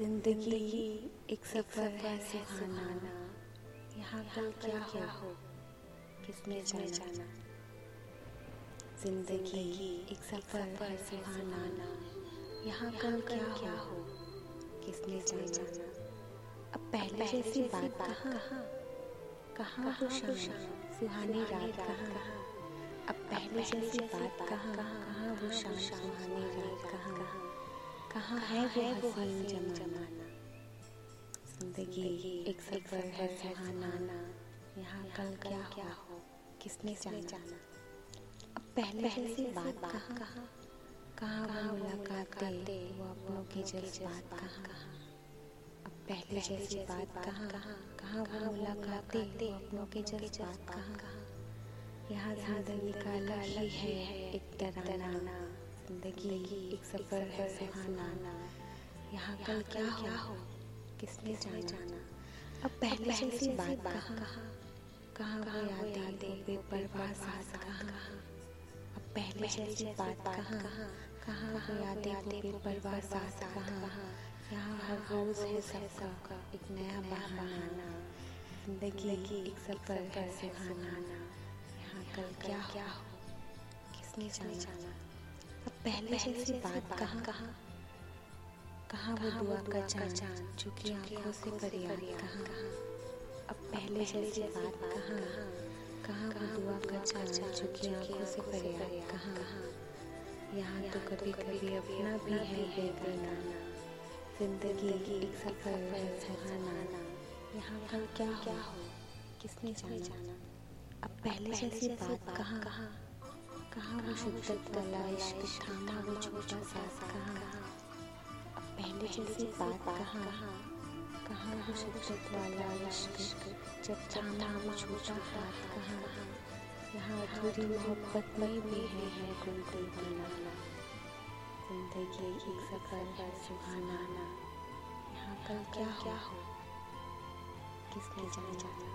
ज़िंदगी एक सफ़र है सुहाना। यहाँ कल क्या क्या हो? किसने जाना? ज़िंदगी एक सफ़र है सुहाना। यहाँ कल क्या क्या हो? किसने जाना? अब पहले जैसी बात कहाँ? कहाँ? शाम सुहानी रात कहाँ? अब पहले जैसी बात कहाँ? कहाँ? वो शाम सुहानी रात कहाँ? कहाँ है वो हसीन जमाना? ज़िंदगी एक सफ़र है सुहाना। यहाँ कल क्या क्या हो? किसने जाना? अब पहले से बात कहाँ कहाँ? कहाँ? वो मुलाकातें वो अपनों की जज्बात कहाँ? अब पहले जैसी बात कहाँ? कहाँ? वो मुलाकातें वो अपनों के जज्बात कहाँ? यहाँ ज़िंदगी का अलग ही है एक तराना ज़िंदगी एक सफ़र है सुहाना। यहाँ कल क्या क्या हो? किसने जाना? जाना? अब पहले जैसी बात कहाँ? कहाँ? वो यादें बेपरवाह साथ कहाँ? अब पहले जैसी बात कहाँ? कहाँ? वो यादें बेपरवाह साथ कहाँ? यहाँ हर रोज है सबका एक नया बहाना। ज़िंदगी एक सफ़र है सुहाना। यहाँ कल क्या क्या हो? किसने जाना? पहले जैसी बात कहाँ कहाँ कहाँ वो दुआ का चाँद जो कि आँखों से परे कहाँ। अब पहले जैसी बात कहाँ कहाँ वो दुआ का चाँद जो कि आँखों से परे कहाँ। यहाँ तो कभी कभी अपना भी है बेगाना ज़िंदगी एक सफ़र है सुहाना यहाँ कल क्या क्या हो? किसने जाना? अब पहले जैसी बात कहाँ। कहाँ। कहाँ वो शिद्दत वाला इश्क थामा वो छोटा साथ कहाँ? पहले जैसी बात कहाँ? कहाँ वो शिद्दत वाला इश्क जब थामा वो छोटा यहाँ अधूरी मोहब्बत में भी है है बनाना ज़िंदगी एक सफ़र है, सुहाना। यहाँ कल क्या क्या हो? किसने जाना?